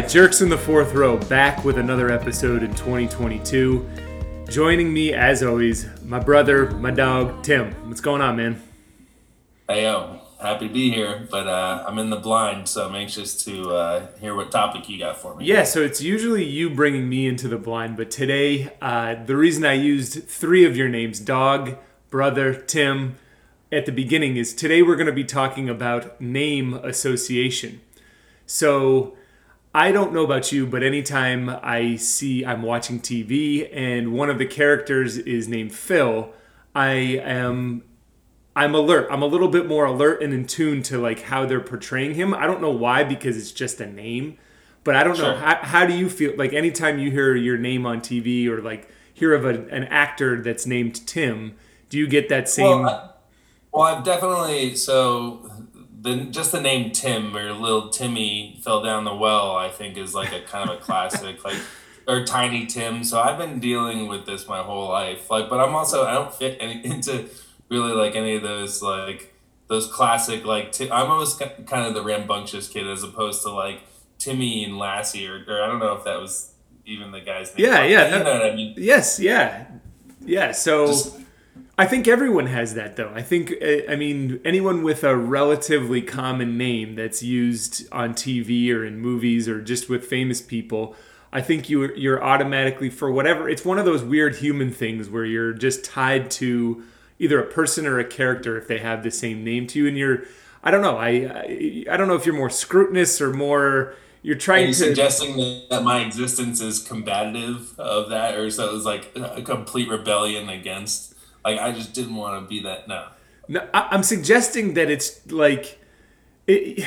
right, Jerks in the Fourth Row, back with another episode in 2022. Joining me, as always, my brother, my dog, Tim. What's going on, man? Hey, yo, happy to be here, but uh, I'm in the blind, so I'm anxious to uh, hear what topic you got for me. Yeah, so it's usually you bringing me into the blind, but today, uh, the reason I used three of your names, dog, brother, Tim, at the beginning is today we're going to be talking about name association. So, I don't know about you, but anytime I see I'm watching TV and one of the characters is named Phil, I am I'm alert. I'm a little bit more alert and in tune to like how they're portraying him. I don't know why because it's just a name, but I don't Sure. know how, how do you feel like anytime you hear your name on TV or like hear of a, an actor that's named Tim, do you get that same Well, I, well, I've definitely so the just the name Tim or little Timmy fell down the well. I think is like a kind of a classic, like or Tiny Tim. So I've been dealing with this my whole life. Like, but I'm also I don't fit any, into really like any of those like those classic like Ti- I'm always kind of the rambunctious kid as opposed to like Timmy and Lassie or, or I don't know if that was even the guy's name. Yeah, yeah, You know I mean? Yes, yeah. Yeah, so Just- I think everyone has that though. I think uh, I mean anyone with a relatively common name that's used on TV or in movies or just with famous people, I think you you're automatically for whatever it's one of those weird human things where you're just tied to either a person or a character if they have the same name to you and you're I don't know. I I, I don't know if you're more scrutinous or more you're Are trying you to suggesting that, that my existence is combative of that, or so it was like a complete rebellion against? Like I just didn't want to be that. No, No, I- I'm suggesting that it's like it,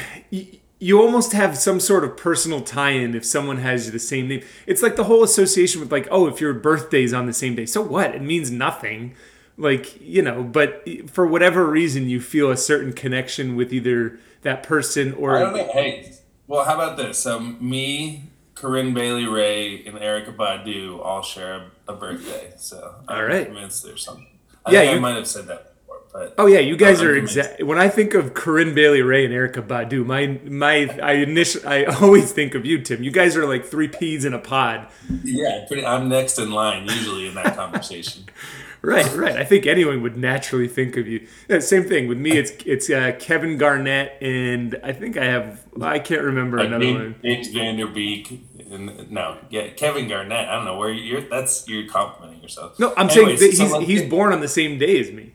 you almost have some sort of personal tie-in if someone has the same name. It's like the whole association with like, oh, if your birthday's on the same day, so what? It means nothing. Like you know, but for whatever reason, you feel a certain connection with either that person or I don't know. Hey, well, how about this? Um, me, Corinne Bailey Rae, and Erykah Badu all share a, birthday. So I'm All right. convinced there's some. I Yeah, you- might have said that before, but Oh yeah, you guys are convinced. exact. When I think of Corinne Bailey Rae and Erykah Badu, my my I initially I always think of you, Tim. You guys are like three peas in a pod. yeah, pretty. I'm next in line usually in that conversation. Right, right. I think anyone would naturally think of you. Yeah, same thing with me. It's it's uh, Kevin Garnett, and I think I have I can't remember Like another James, one. James Van Der Beek. And, no, yeah, Kevin Garnett. I don't know where you're. That's you're complimenting yourself. No, I'm Anyways, saying that so he's he's get- born on the same day as me.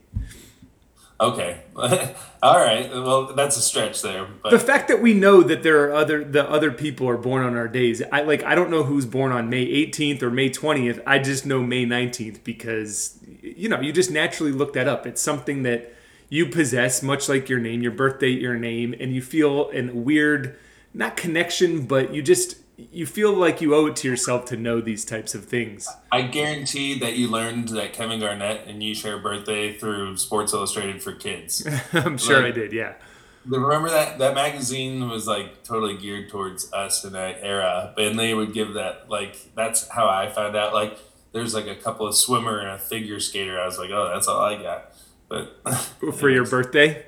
Okay. All right. Well, that's a stretch there. But The fact that we know that there are other the other people are born on our days. I like I don't know who's born on May 18th or May 20th. I just know May 19th because you know you just naturally look that up. It's something that you possess, much like your name, your birthday, your name, and you feel a weird not connection, but you just you feel like you owe it to yourself to know these types of things. I guarantee that you learned that Kevin Garnett and you share a birthday through Sports Illustrated for Kids. I'm sure I did. Yeah. Remember that that magazine was like totally geared towards us in that era, and they would give that like that's how I found out. Like there's like a couple of swimmer and a figure skater. I was like, oh, that's all I got. But For your birthday.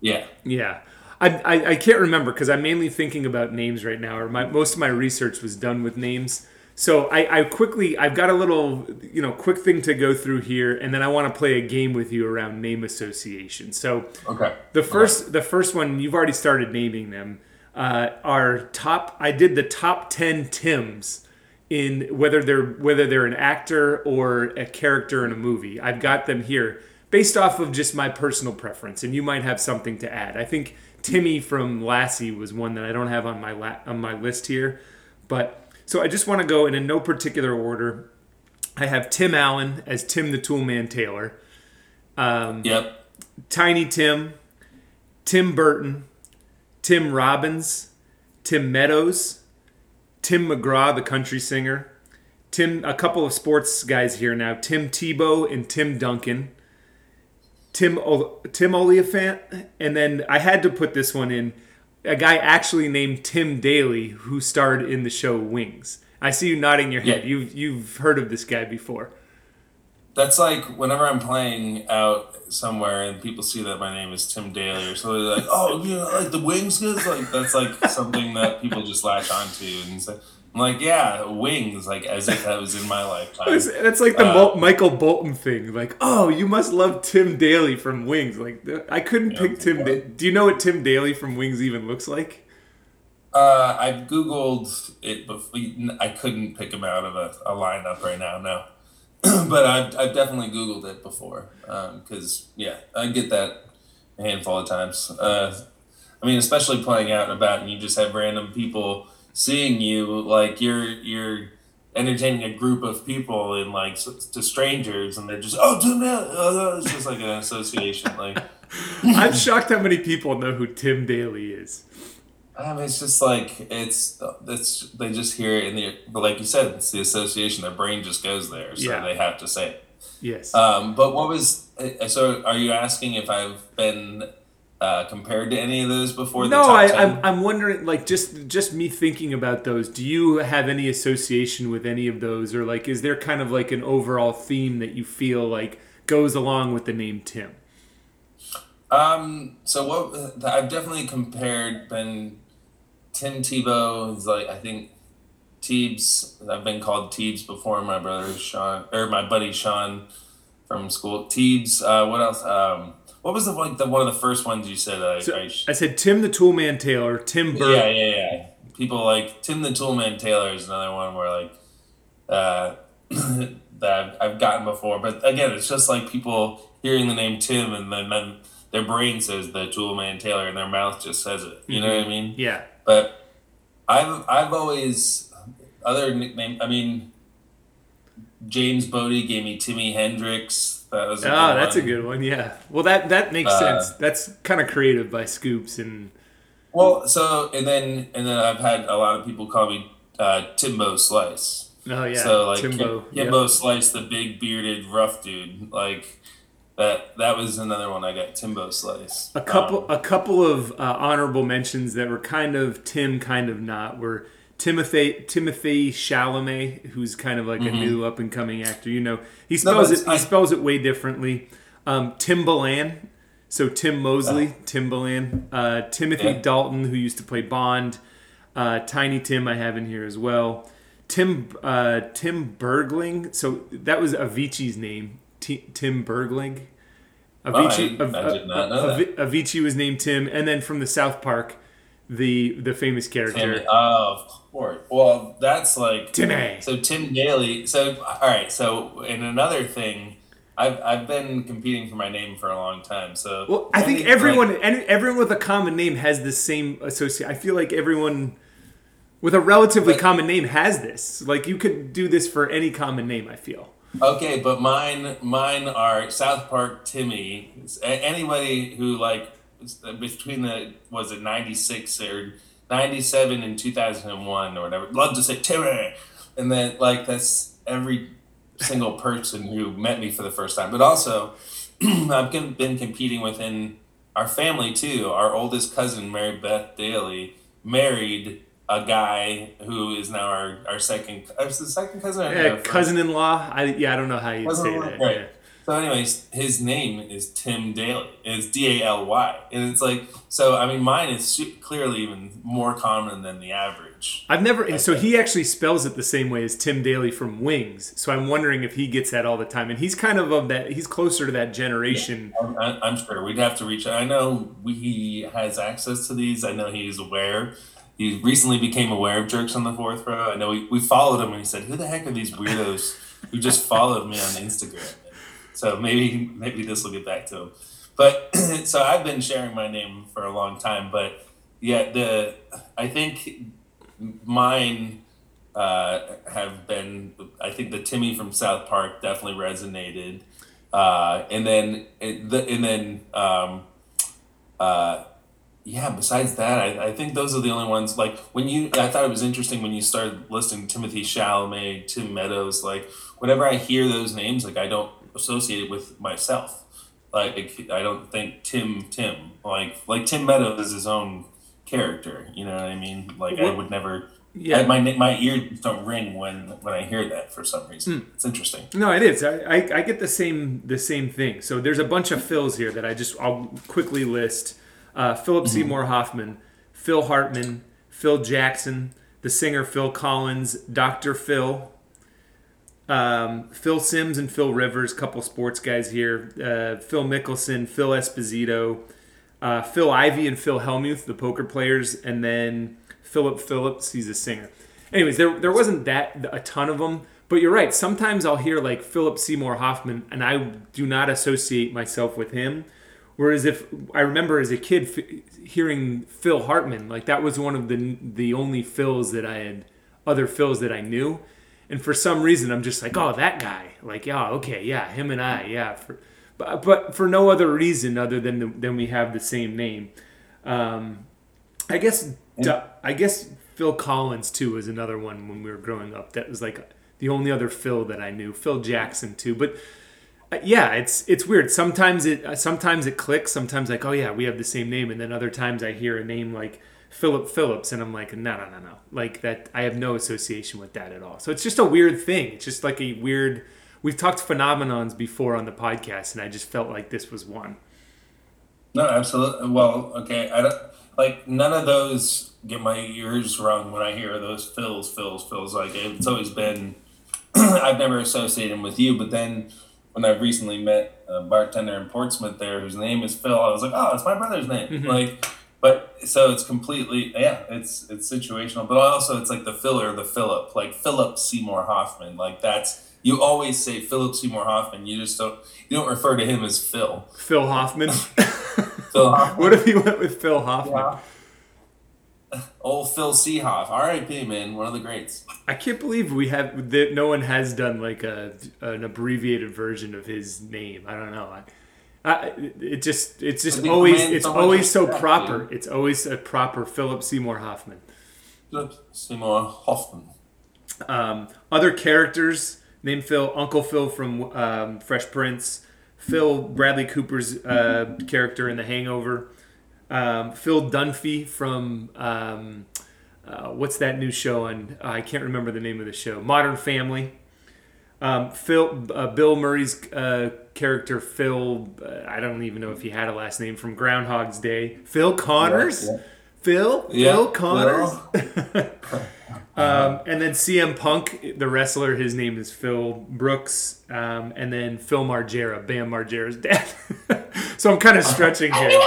yeah, Yeah. I, I, I can't remember because I'm mainly thinking about names right now, or my most of my research was done with names. So I, I quickly I've got a little you know quick thing to go through here, and then I want to play a game with you around name association. So okay. the first the first one you've already started naming them uh, are top. I did the top ten Tims in whether they're whether they're an actor or a character in a movie. I've got them here based off of just my personal preference, and you might have something to add. I think Timmy from Lassie was one that I don't have on my la- on my list here, but so I just want to go in, in no particular order. I have Tim Allen as Tim the Toolman Taylor. Um, yep. Tiny Tim, Tim Burton, Tim Robbins, Tim Meadows, Tim McGraw, the country singer, Tim, a couple of sports guys here now, Tim Tebow and Tim Duncan, Tim o- Tim Olyphant, and then I had to put this one in, a guy actually named Tim Daly who starred in the show Wings. I see you nodding your head. Yeah. You've you've heard of this guy before. that's like whenever I'm playing out somewhere and people see that my name is Tim Daly or something like, oh, you know, like the wings kids, like that's like something that people just latch onto and say. I'm like, yeah, wings, like as if that was in my lifetime. That's like the uh, Michael Bolton thing. Like, oh, you must love Tim Daly from Wings. Like, I couldn't yeah, pick Tim. Da- Do you know what Tim Daly from Wings even looks like? Uh, I've googled it, but I couldn't pick him out of a, a lineup right now. No. but I've, I've definitely Googled it before because, um, yeah, I get that a handful of times. Uh, I mean, especially playing out and about and you just have random people seeing you, like you're, you're entertaining a group of people and like to strangers and they're just, oh, Tim Daly. Oh, it's just like an association. Like, I'm shocked how many people know who Tim Daly is. Um, it's just like it's it's they just hear it in the but like you said, it's the association. Their brain just goes there, so yeah. they have to say it. Yes. Um, but what was uh, so? Are you asking if I've been uh, compared to any of those before? The no, I, I'm I'm wondering like just just me thinking about those. Do you have any association with any of those, or like is there kind of like an overall theme that you feel like goes along with the name Tim? Um. So what I've definitely compared been Tim Tebow is like I think Teebs. I've been called Teebs before. My brother Sean or my buddy Sean from school. Teebs. Uh, what else? Um, what was the like the one of the first ones you said? I, so I, I, said Tim the Toolman Taylor. Tim Burke. Yeah, yeah, yeah. People like Tim the Toolman Taylor is another one where like uh, that I've, I've gotten before. But again, it's just like people hearing the name Tim and then, then their brain says the Toolman Taylor and their mouth just says it. You mm-hmm. know what I mm-hmm. mean? Yeah. But I've I've always other nickname. I mean, James Bodie gave me Timmy Hendrix. That oh, that's one. a good one. Yeah. Well, that that makes uh, sense. That's kind of creative by Scoops and. Well, so and then and then I've had a lot of people call me uh, Timbo Slice. Oh yeah. So like Timbo. Slice, the big bearded rough dude, like that that was another one I got Timbo Slice. A couple um, a couple of uh, honorable mentions that were kind of Tim, kind of not were Timothy Timothy Chalamet, who's kind of like mm-hmm. a new up and coming actor. You know, he spells no, it he spells it way differently. Um, Timbaland, so Tim Mosley, uh, Timbaland, uh, Timothy yeah. Dalton, who used to play Bond, uh, Tiny Tim, I have in here as well. Tim uh, Tim Bergling, so that was Avicii's name. T- Tim Bergling. Avicii, oh, I, I did not know that. Avicii was named Tim, and then from the South Park, the the famous character. Tim, oh, of course. Well, that's like Timmy. So Tim Daly. So all right. So and another thing, I've I've been competing for my name for a long time. So well, I think everyone like, everyone with a common name has the same associate. I feel like everyone with a relatively but, common name has this. Like you could do this for any common name. I feel. Okay, but mine mine are South Park Timmy. Anybody who like between the was it ninety six or ninety seven and two thousand and one or whatever, love to say Timmy, and then like that's every single person who met me for the first time. But also, I've been competing within our family too. Our oldest cousin, Mary Beth Daly, married a guy who is now our, our second uh, the second cousin. Yeah, cousin-in-law. I yeah, I don't know how you say that. Right. Yeah. So, anyways, his name is Tim Daly. It's D A L Y, and it's like so. I mean, mine is clearly even more common than the average. I've never. so he actually spells it the same way as Tim Daly from Wings. So I'm wondering if he gets that all the time, and he's kind of of that. He's closer to that generation. Yeah, I'm, I'm sure we'd have to reach. I know we, he has access to these. I know he's aware he recently became aware of jerks on the fourth row. I know we, we followed him and he said, "Who the heck are these weirdos who just followed me on Instagram?" So maybe maybe this will get back to him. But so I've been sharing my name for a long time, but yeah, the I think mine uh, have been. I think the Timmy from South Park definitely resonated, uh, and then the and then. Um, uh, yeah, besides that, I, I think those are the only ones. Like when you, I thought it was interesting when you started listing Timothy Chalamet, Tim Meadows. Like whenever I hear those names, like I don't associate it with myself. Like I don't think Tim Tim like like Tim Meadows is his own character. You know what I mean? Like what? I would never Yeah, I, my my ears don't ring when when I hear that for some reason. Mm. It's interesting. No, it is. I, I, I get the same the same thing. So there's a bunch of fills here that I just I'll quickly list. Uh, Philip mm-hmm. Seymour Hoffman, Phil Hartman, Phil Jackson, the singer Phil Collins, Doctor Phil, um, Phil Simms and Phil Rivers, couple sports guys here. Uh, Phil Mickelson, Phil Esposito, uh, Phil Ivey, and Phil Hellmuth, the poker players, and then Philip Phillips, he's a singer. Anyways, there there wasn't that a ton of them, but you're right. Sometimes I'll hear like Philip Seymour Hoffman, and I do not associate myself with him. Whereas if I remember as a kid f- hearing Phil Hartman, like that was one of the the only Phils that I had, other Phils that I knew and for some reason I'm just like, oh, that guy. Like, yeah, okay, yeah, him and I, yeah. For, but, but for no other reason other than the, than we have the same name. Um, I guess yeah. I guess Phil Collins too was another one when we were growing up. That was like the only other Phil that I knew. Phil Jackson too, but uh, yeah, it's it's weird. Sometimes it uh, sometimes it clicks. Sometimes like, oh yeah, we have the same name, and then other times I hear a name like Philip Phillips, and I'm like, no, no, no, no. Like that, I have no association with that at all. So it's just a weird thing. It's just like a weird. We've talked phenomenons before on the podcast, and I just felt like this was one. No, absolutely. Well, okay, I don't like none of those get my ears rung when I hear those fills, fills, fills. Like it's always been. I've never associated him with you, but then when I've recently met a bartender in Portsmouth there whose name is Phil, I was like, oh, it's my brother's name. Mm-hmm. Like but so it's completely yeah it's it's situational but also it's like the filler the philip like philip seymour hoffman like that's you always say philip seymour hoffman you just don't you don't refer to him as phil phil hoffman phil hoffman what if you went with phil hoffman yeah. Old Phil Seehoff, R.I.P. Man, one of the greats. I can't believe we have that. No one has done like a an abbreviated version of his name. I don't know. I, it just it's just always it's so always so proper. It's always a proper Philip Seymour Hoffman. Philip Seymour Hoffman. Um, other characters named Phil, Uncle Phil from um, Fresh Prince, Phil Bradley Cooper's uh, character in The Hangover, um, Phil Dunphy from um, uh, what's that new show on? Uh, I can't remember the name of the show. Modern Family. Um, Phil, uh, Bill Murray's uh, character, Phil, uh, I don't even know if he had a last name from Groundhog's Day. Phil Connors? Yeah, yeah. Phil? Yeah, Phil Connors? um, and then CM Punk, the wrestler, his name is Phil Brooks. Um, and then Phil Margera, Bam Margera's dad. so I'm kind of stretching here.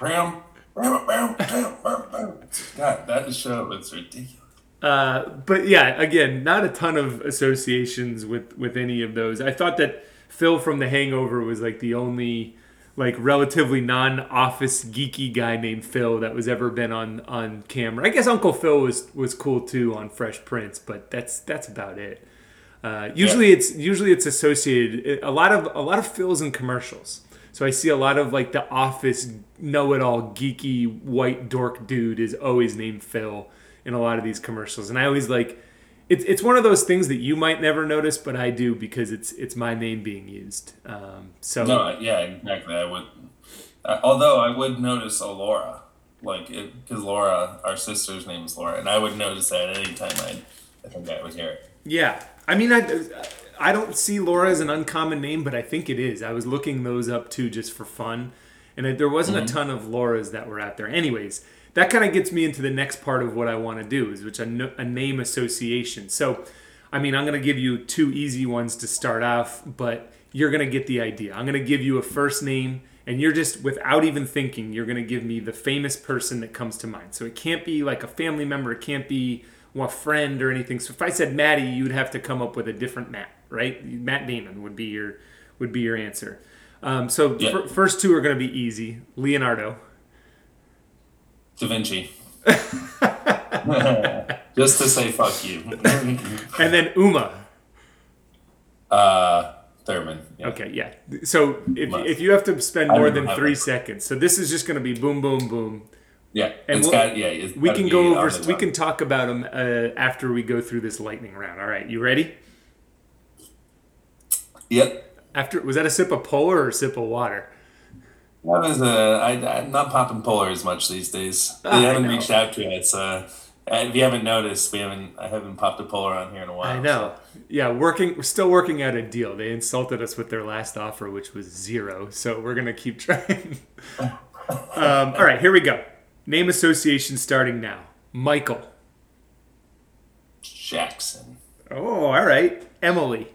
Bam, bam, bam, bam, bam. God, that show is ridiculous. Uh, but yeah, again, not a ton of associations with with any of those. I thought that Phil from The Hangover was like the only like relatively non-office geeky guy named Phil that was ever been on on camera. I guess Uncle Phil was was cool too on Fresh Prince, but that's that's about it. Uh, usually yeah. it's usually it's associated a lot of a lot of Phils in commercials. So I see a lot of like the office know-it-all geeky white dork dude is always named Phil in a lot of these commercials, and I always like it's it's one of those things that you might never notice, but I do because it's it's my name being used. Um, so no, yeah, exactly. I would, uh, although I would notice a Laura, like because Laura, our sister's name is Laura, and I would notice that anytime I, I think I would hear it. Yeah, I mean, I I don't see Laura as an uncommon name, but I think it is. I was looking those up too just for fun, and there wasn't mm-hmm. a ton of Lauras that were out there. Anyways that kind of gets me into the next part of what I want to do, is which a, a name association. So, I mean, I'm going to give you two easy ones to start off, but you're going to get the idea. I'm going to give you a first name, and you're just, without even thinking, you're going to give me the famous person that comes to mind. So it can't be like a family member, it can't be a friend or anything. So if I said Maddie, you'd have to come up with a different Matt, right? Matt Damon would be your would be your answer. Um, so yeah. f- first two are going to be easy. Leonardo. Da Vinci. Just to say fuck you. and then Uma. Uh, Thurman. Yeah. Okay, yeah. So if, if you have to spend more than three seconds, so this is just going to be boom, boom, boom. Yeah, and we'll, got, yeah, we can go over. We can talk about them uh, after we go through this lightning round. All right, you ready? Yep. After was that a sip of polar or a sip of water? That was a. I, I'm not popping polar as much these days. They Ah, I haven't know. reached out to us. Uh, if you haven't noticed, we haven't. I haven't popped a polar on here in a while. I know. Yeah, working. We're still working out a deal. They insulted us with their last offer, which was zero. So we're gonna keep trying. um, all right, here we go. Name association starting now. Michael. Jackson Oh, all right. Emily.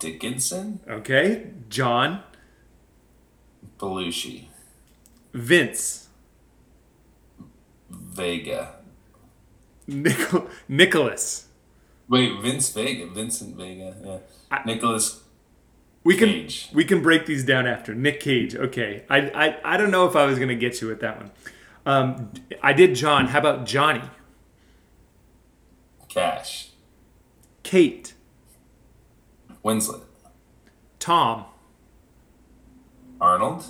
Dickinson Okay. John. Belushi Vince. Vega. Nichol- Nicholas. Wait, Vince Vega, Vincent Vega, yeah. Nicholas We can Cage. we can break these down after. Nick Cage. Okay. I I, I don't know if I was gonna get you with that one. Um, I did John. How about Johnny? Cash. Kate. Winslet. Tom. Arnold.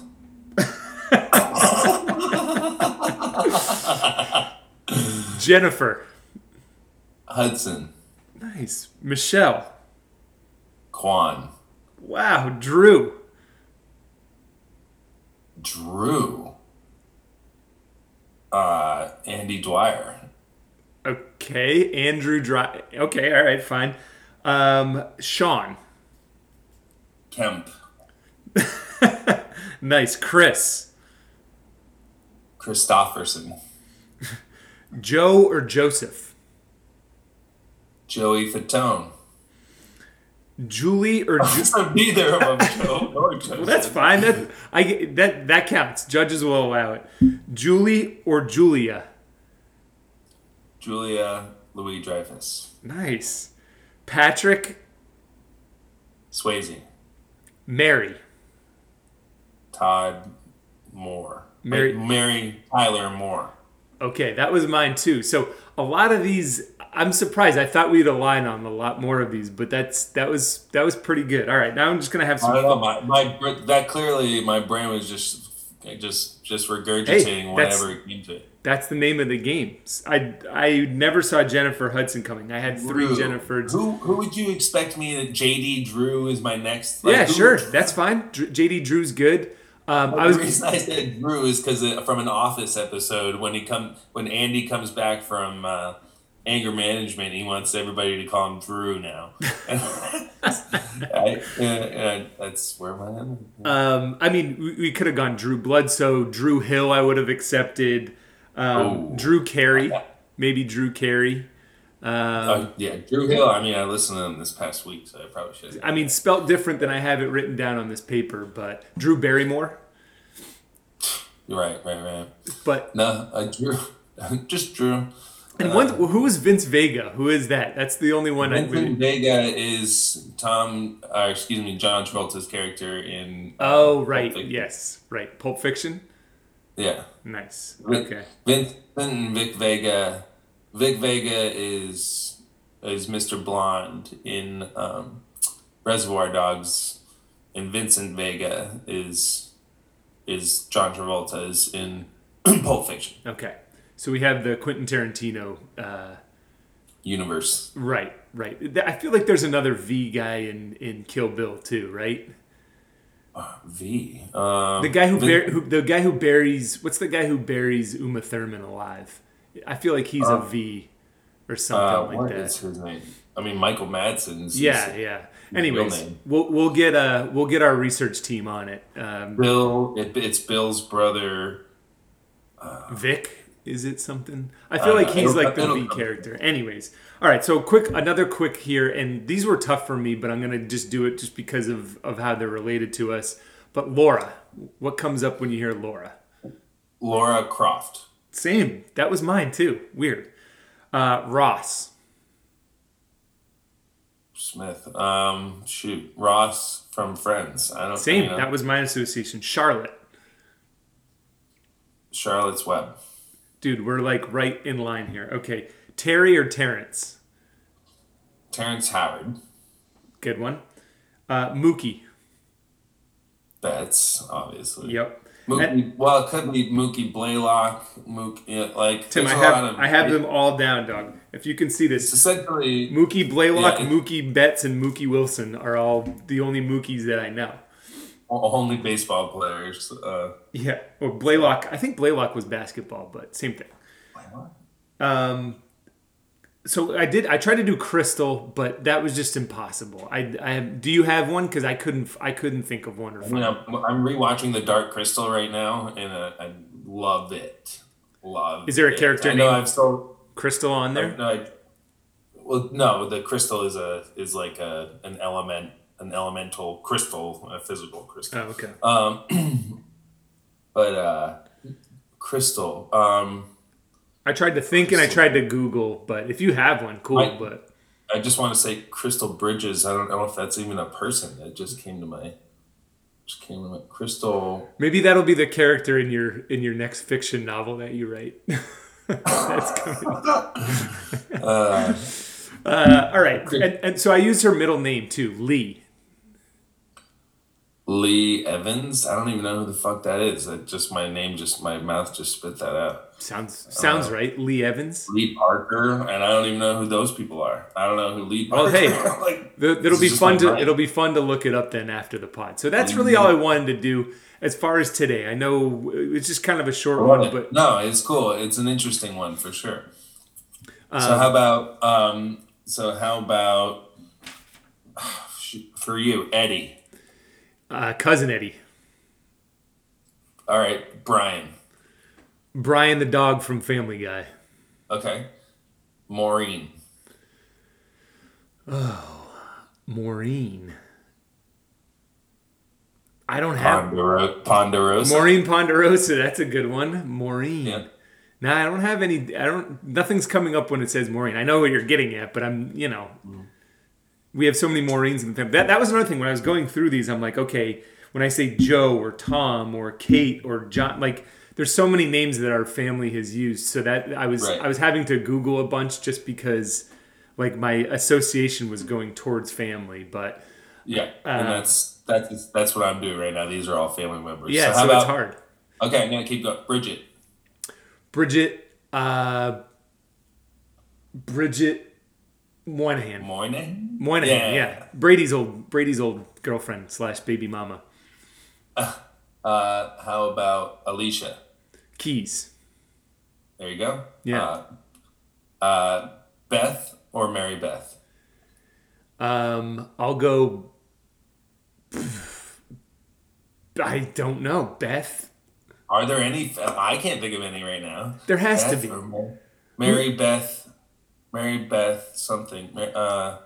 Jennifer. Hudson. Nice. Michelle. Kwan. Wow. Drew. Drew. Uh, Andy Dwyer. Okay. Andrew Dry. Okay. All right. Fine. Um, Sean. Kemp. Nice. Chris. Kristofferson. Joe or Joseph. Joey Fatone. Julie or Ju- neither of them Joe or Joseph. Well, that's fine. That I that that counts. Judges will allow it. Julie or Julia. Julia Louis Dreyfus. Nice. Patrick, Swayze. Mary. Todd Moore. Mary- Mary, Mary Tyler Moore. Okay, that was mine too. So a lot of these, I'm surprised. I thought we'd align on a lot more of these, but that's that was that was pretty good. All right, now I'm just gonna have I some. don't know. My, my that clearly my brain was just just just regurgitating that's- whatever it came to. That's the name of the game. I I never saw Jennifer Hudson coming. I had three Drew. Jennifers. Who who would you expect me to? JD Drew is my next. like, yeah, sure, that's fine. JD Drew's good. Um, I was the reason I said Drew is because from an Office episode when he come when Andy comes back from uh, anger management, he wants everybody to call him Drew now. I, uh, uh, that's where my Um, I mean, we, we could have gone Drew Bledsoe, Drew Hill. I would have accepted. Um. Drew Carey, maybe Drew Carey. Um, Oh yeah, Drew Hill. I mean, I listened to him this past week, so I probably should. I mean, spelt different than I have it written down on this paper, but Drew Barrymore. Right, right, right. But No, uh, Drew, just Drew. and one, who is Vince Vega? Who is that? That's the only one I Vincent really. Vega is Tom, uh, excuse me, John Travolta's character in. uh, Oh Pulp right, yes, right. Pulp Fiction. Yeah. Nice. Vin- Okay. Vincent and Vic Vega. Vic Vega is is Mr. Blonde in um, Reservoir Dogs, and Vincent Vega is is John Travolta is in Pulp Fiction Okay. So we have the Quentin Tarantino. Uh, universe. right. Right. I feel like there's another V guy in in Kill Bill too. Right. V. Um, The guy who, bur- who the guy who buries what's the guy who buries Uma Thurman alive? I feel like he's a V or uh, something what like that. is his name? I mean, Michael Madsen's. Yeah, yeah. Anyways, we'll we'll get uh we'll get our research team on it. Um, Bill. It, it's Bill's brother. Vic, is it something? I feel like Uh, he's like the V character. Anyways, all right. So quick, another quick here, and these were tough for me, but I'm gonna just do it just because of of how they're related to us. But Laura, what comes up when you hear Laura? Laura Croft. Same. That was mine too. Weird. Uh, Ross. Smith. Um, shoot, Ross from Friends. I don't. Same. You know, That was my association. Charlotte. Charlotte's Web. Dude, we're like right in line here. Okay. Terry or Terrence? Terrence Howard. Good one. Uh, Mookie. Betts, obviously. Yep. Mookie. well, it could be Mookie Blaylock. Mookie, yeah, like Tim, I there's a lot have of. I have them all down, dog. If you can see this, essentially Mookie Blaylock, Yeah, it- Mookie Betts, and Mookie Wilson are all the only Mookies that I know. only baseball players. Uh, Yeah, or Blaylock. I think Blaylock was basketball, but same thing. Um, so I did. I tried to do Crystal, but that was just impossible. I, I have, do you have one? Because I couldn't. I couldn't think of one or you find. know, I'm rewatching The Dark Crystal right now, and uh, I love it. Love. Is there a it. character I know I've still. Crystal on there. No, I, well, no. The crystal is a is like a an element, an elemental crystal, a physical crystal. Oh, okay. Um, but uh, crystal. Um, I tried to think and I tried to Google, but if you have one, cool. I- but I just want to say Crystal Bridges. I don't know if that's even a person. That just came to my. Just came to my Crystal. maybe that'll be the character in your in your next fiction novel that you write. That's coming. Uh, Uh, all right, and, and so I used her middle name too, Lee. Lee Evans. I don't even know who the fuck that is. That just my name. Just my mouth just spit that out. Sounds sounds Uh, right, Lee Evans. Lee Parker, and I don't even know who those people are. I don't know who Lee Well, Parker. hey, like, The- It'll be fun to mind. it'll be fun to look it up then after the pod. So that's really all I wanted to do as far as today. I know it's just kind of a short one, but no, it's cool. It's an interesting one for sure. so Um, how about um? So how about for you, Eddie? Uh, cousin Eddie, All right, Brian. Brian the dog from Family Guy. Okay, Maureen. Oh, Maureen. I don't have Pondero- Ponderosa. Maureen Ponderosa. That's a good one. Maureen. Yeah. No, I don't have any. I don't. Nothing's coming up when it says Maureen. I know what you're getting at, but I'm. You know, we have so many Maureens in the family. That that was another thing when I was going through these. I'm like, okay, when I say Joe or Tom or Kate or John, like there's so many names that our family has used. So that I was Right. I was having to Google a bunch just because, like, my association was going towards family. But Yeah, and that's that's that's what I'm doing right now. These are all family members. Uh, yeah, so so, how about it's hard. okay? I'm gonna keep going. Bridget. Bridget. Uh, Bridget Moynahan. Moynahan. Moynahan, yeah. Yeah. Brady's old Brady's old girlfriend slash baby mama. Uh, how about Alicia? Keys. There you go. Yeah. Uh, uh, Beth or Mary Beth? Um, I'll go. I don't know. Beth. Are there any? I can't think of any right now. There has Beth to be. Mary, Mary Beth, Mary Beth something. Uh,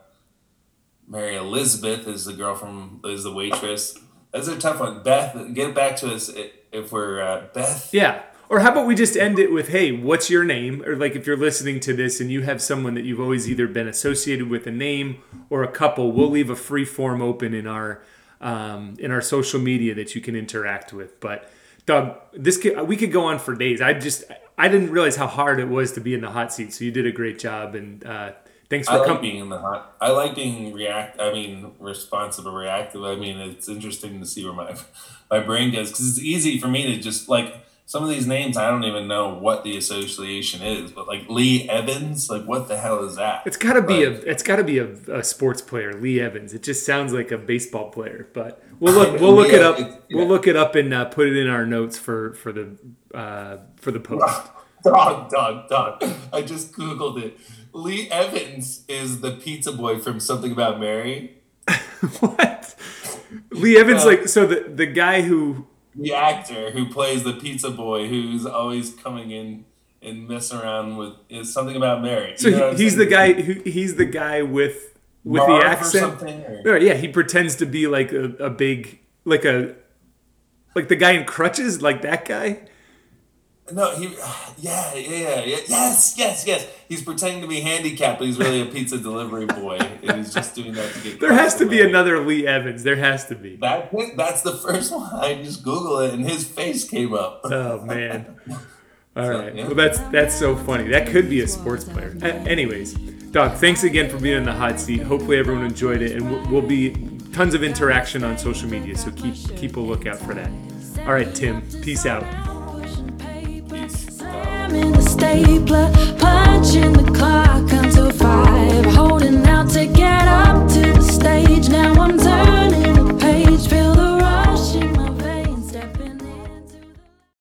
Mary Elizabeth is the girl from is the waitress. That's a tough one. Beth, get back to us if we're uh, Beth. Yeah. Or how about we just end it with, "Hey, what's your name?" Or like if you're listening to this and you have someone that you've always either been associated with a name or a couple, we'll leave a free form open in our um, in our social media that you can interact with. But Doug, this could, we could go on for days. I just I didn't realize how hard it was to be in the hot seat. So you did a great job, and uh, thanks I for like coming. being in the hot. I like being react. I mean, responsive or reactive. I mean, it's interesting to see where my my brain goes because it's easy for me to just like some of these names. I don't even know what the association is, but like Lee Evans, like what the hell is that? It's got to be Like, a it's got to be a, a sports player, Lee Evans. It just sounds like a baseball player, but we'll look we'll look it up. Yeah, We'll look it up and uh, put it in our notes for for the uh, for the post. Dog, dog, dog. I just googled it. Lee Evans is the pizza boy from Something About Mary. what? Lee Evans, Uh, like so the the guy who the actor who plays the pizza boy who's always coming in and messing around with is something about Mary. so You know he, he's the guy who he's the guy with with Marv the accent. or- Or, yeah, he pretends to be like a, a big like a like the guy in crutches, like that guy. No, he. Yeah, yeah, yeah. Yes, yes, yes. He's pretending to be handicapped, but he's really a pizza delivery boy, and he's just doing that to get. There has to be Mary. another Lee Evans. There has to be. That that's the first one. I just Google it, and his face came up. Oh man. All right. yeah. Well, that's that's so funny. That could be a sports player. Anyways, Doc, thanks again for being in the hot seat. Hopefully everyone enjoyed it, and we'll, we'll be tons of interaction on social media. So keep keep a lookout for that. All right, Tim. Peace out. Holding out to get up to the stage. Now I'm turning